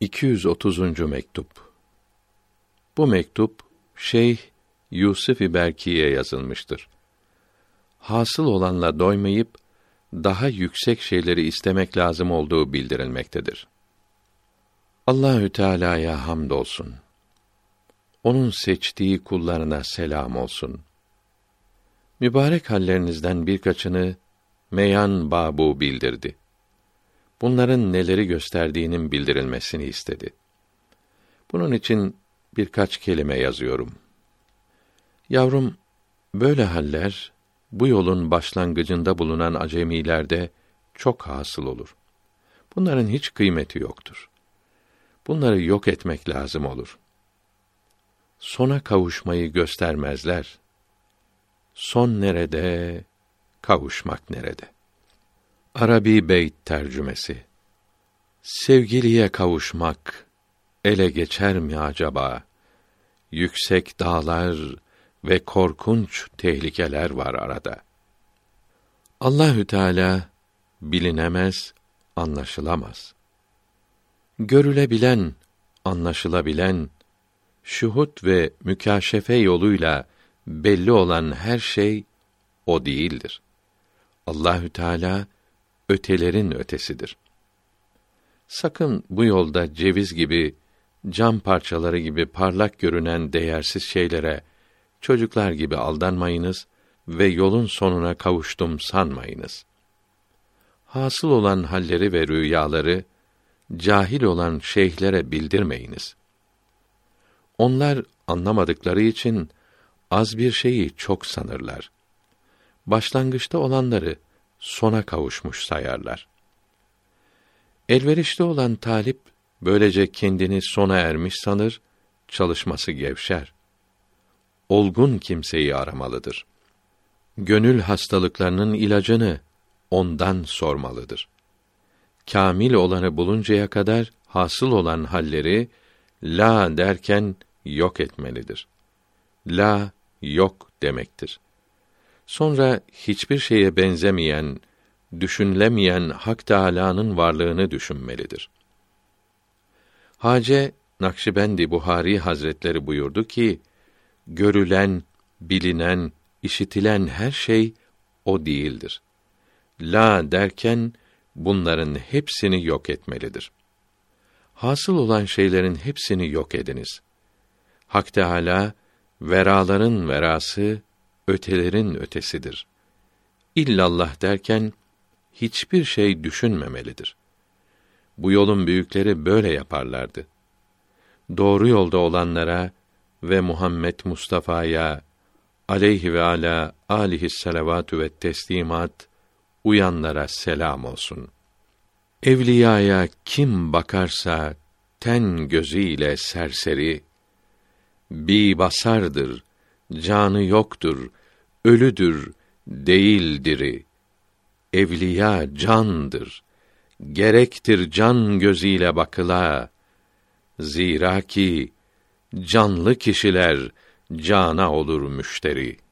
230. mektup. Bu mektup Şeyh Yusuf Berki'ye yazılmıştır. Hasıl olanla doymayıp daha yüksek şeyleri istemek lazım olduğu bildirilmektedir. Allahü Teala'ya hamdolsun. Onun seçtiği kullarına selam olsun. Mübarek hallerinizden birkaçını Meyan Babu bildirdi bunların neleri gösterdiğinin bildirilmesini istedi. Bunun için birkaç kelime yazıyorum. Yavrum, böyle haller bu yolun başlangıcında bulunan acemilerde çok hasıl olur. Bunların hiç kıymeti yoktur. Bunları yok etmek lazım olur. Sona kavuşmayı göstermezler. Son nerede, kavuşmak nerede? Arabi Beyt tercümesi Sevgiliye kavuşmak ele geçer mi acaba? Yüksek dağlar ve korkunç tehlikeler var arada. Allahü Teala bilinemez, anlaşılamaz. Görülebilen, anlaşılabilen, şuhut ve mükaşefe yoluyla belli olan her şey o değildir. Allahü Teala ötelerin ötesidir. Sakın bu yolda ceviz gibi, cam parçaları gibi parlak görünen değersiz şeylere çocuklar gibi aldanmayınız ve yolun sonuna kavuştum sanmayınız. Hasıl olan halleri ve rüyaları cahil olan şeyhlere bildirmeyiniz. Onlar anlamadıkları için az bir şeyi çok sanırlar. Başlangıçta olanları sona kavuşmuş sayarlar. Elverişli olan talip böylece kendini sona ermiş sanır, çalışması gevşer. Olgun kimseyi aramalıdır. Gönül hastalıklarının ilacını ondan sormalıdır. Kamil olanı buluncaya kadar hasıl olan halleri la derken yok etmelidir. La yok demektir. Sonra hiçbir şeye benzemeyen, düşünülemeyen Hak Teâlâ'nın varlığını düşünmelidir. Hace Nakşibendi Buhari Hazretleri buyurdu ki, görülen, bilinen, işitilen her şey o değildir. La derken bunların hepsini yok etmelidir. Hasıl olan şeylerin hepsini yok ediniz. Hak Teâlâ veraların verası ötelerin ötesidir. İllallah derken hiçbir şey düşünmemelidir. Bu yolun büyükleri böyle yaparlardı. Doğru yolda olanlara ve Muhammed Mustafa'ya aleyhi ve ala alihi salavatü ve teslimat uyanlara selam olsun. Evliyaya kim bakarsa ten gözüyle serseri bi basardır, canı yoktur, ölüdür, değildiri. Evliya candır. Gerektir can gözüyle bakıla. Zira ki canlı kişiler cana olur müşteri.''